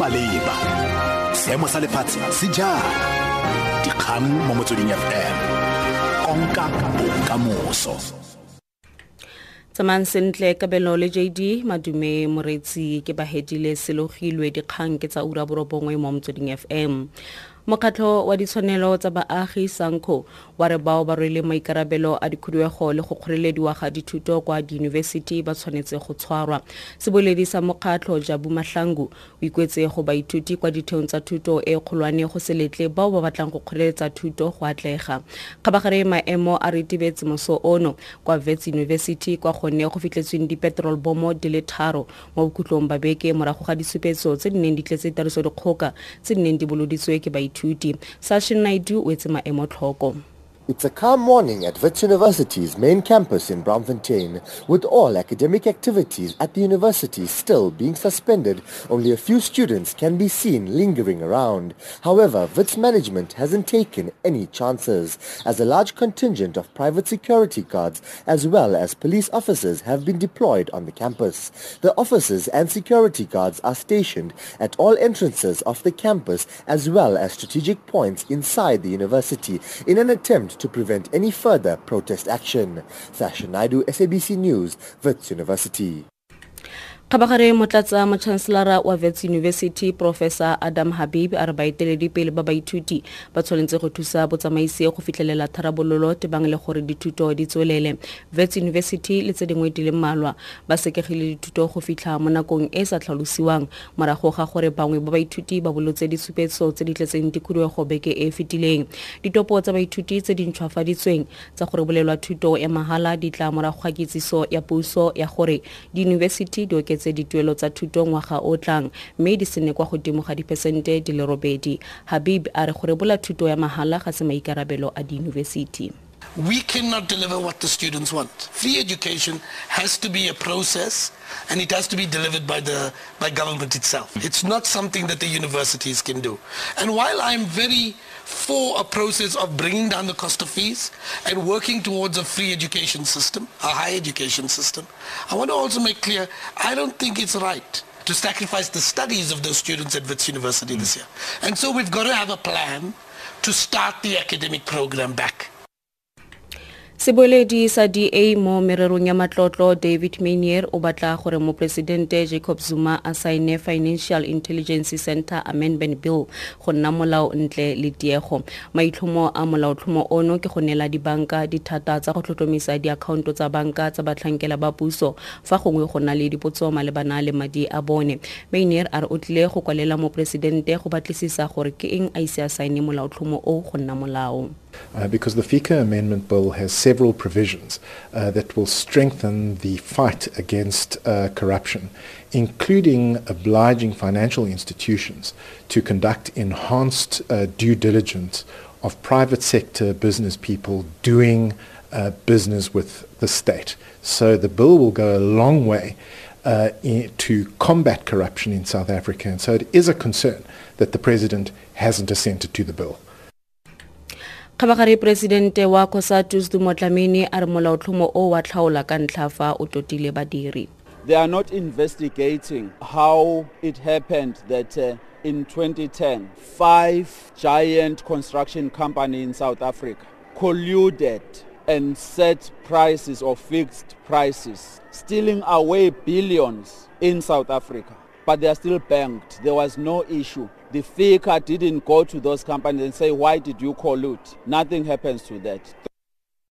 maleba seemo sa lefatshe se jang dikgang mo motsweding fm konka bokamoso. Tsamayang sentle kabelo le jd madume moretsi ke bahedile selogilwe dikgang ke tsa ura borobongwe mo motsweding fm mokgatlho wa ditshwanelo tsa baagi sanco wa re bao ba rwele maikarabelo a dikhuduego le go kgorelediwa ga dithuto kwa diyunibesithi ba tshwanetse go tshwarwa. Seboledi sa mokgatlho jabu mahlangu o ikwetse go baithuti kwa ditheong tsa thuto e kgolwane go se letle bao ba batlang go kgoreletsa thuto go atlega. Kgabagare maemo a retibetse moso ono kwa vets university kwa gone go fitlhetsweng dipetrol bomo di le tharo mo bokhutlong ba beke morago ga disupetso tse di neng di tletse tarisodikgoka tse di neng di boloditswe ke baithuti sashin naidu o etse maemo tlhoko It's a calm morning at Wits University's main campus in Braamfontein, with all academic activities at the university still being suspended. Only a few students can be seen lingering around. However, Wits management hasn't taken any chances, as a large contingent of private security guards as well as police officers have been deployed on the campus. The officers and security guards are stationed at all entrances of the campus as well as strategic points inside the university in an attempt to prevent any further protest action. Sasha Naidu, SABC News, Wits University. Kgabagare motlatsa motšhanselara wa vets university professor adam habib a re baeteledipele ba baithuti ba tshwanetse go thusa botsamaisi go fitlhelela tharabololo tebang le gore dithuto di tswelele. Vets university le tse dingwe di le mmalwa ba sekegile dithuto go fitlha mo nakong e e sa tlhalosiwang morago ga gore bangwe ba baithuti ba bolotse ditshupetso tse di tletseng dikhuduego beke e e fetileng. Ditopo tsa baithuti tse di ntšhwafaditsweng tsa gore bolelwa thuto ya mahala di tla morago ga kitsiso ya puso ya gore diyunibesithi di oketse oketse dituelo tsa thuto ngwaga o tlang mme di se ne kwa godimo ga diphesente di le robedi. Habib a re go rebola thuto ya mahala ga se maikarabelo a diyunibesithi We cannot deliver what the students want. Free education has to be a process and it has to be delivered by the by government itself. Hmm. It's not something that the universities can do. And while I'm very for a process of bringing down the cost of fees and working towards a free education system, a high education system, I want to also make clear I don't think it's right to sacrifice the studies of those students at Wits University this hmm. year. And so we've got to have a plan to start the academic program back. Seboeledi sa da mo mererong ya matlotlo david manier o batla gore moporesidente jacob zuma a saene financial intelligence center amendment bill go nna molao ntle le tiego. Maitlhomo a molaotlhomo ono ke go neela dibanka dithata tsa go tlhotlhomisa diakhaonto tsa banka tsa batlhankela ba puso fa gongwe go na le dipotso malebana le madi a bone. Manier a re o tlile go kwalela moporesidente go batlisisa gore ke eng a ise a saene molaotlhomo o go nna molao Uh, because the FICA Amendment Bill has several provisions uh, that will strengthen the fight against uh, corruption, including obliging financial institutions to conduct enhanced uh, due diligence of private sector business people doing uh, business with the state. So the bill will go a long way uh, in, to combat corruption in South Africa. And so it is a concern that the President hasn't assented to the bill. Kgabagare poresidente wa cosatus dumotlamini a re molaotlhomo o wa tlhaola ka ntlha fa o totile badiri They are not investigating how it happened that uh, in 2010, five giant construction companies in South Africa colluded and set prices or fixed prices, stealing away billions in South Africa. But they are still banked. There was no issue. The FICA didn't go to those companies and say, why did you collude? Nothing happens to that.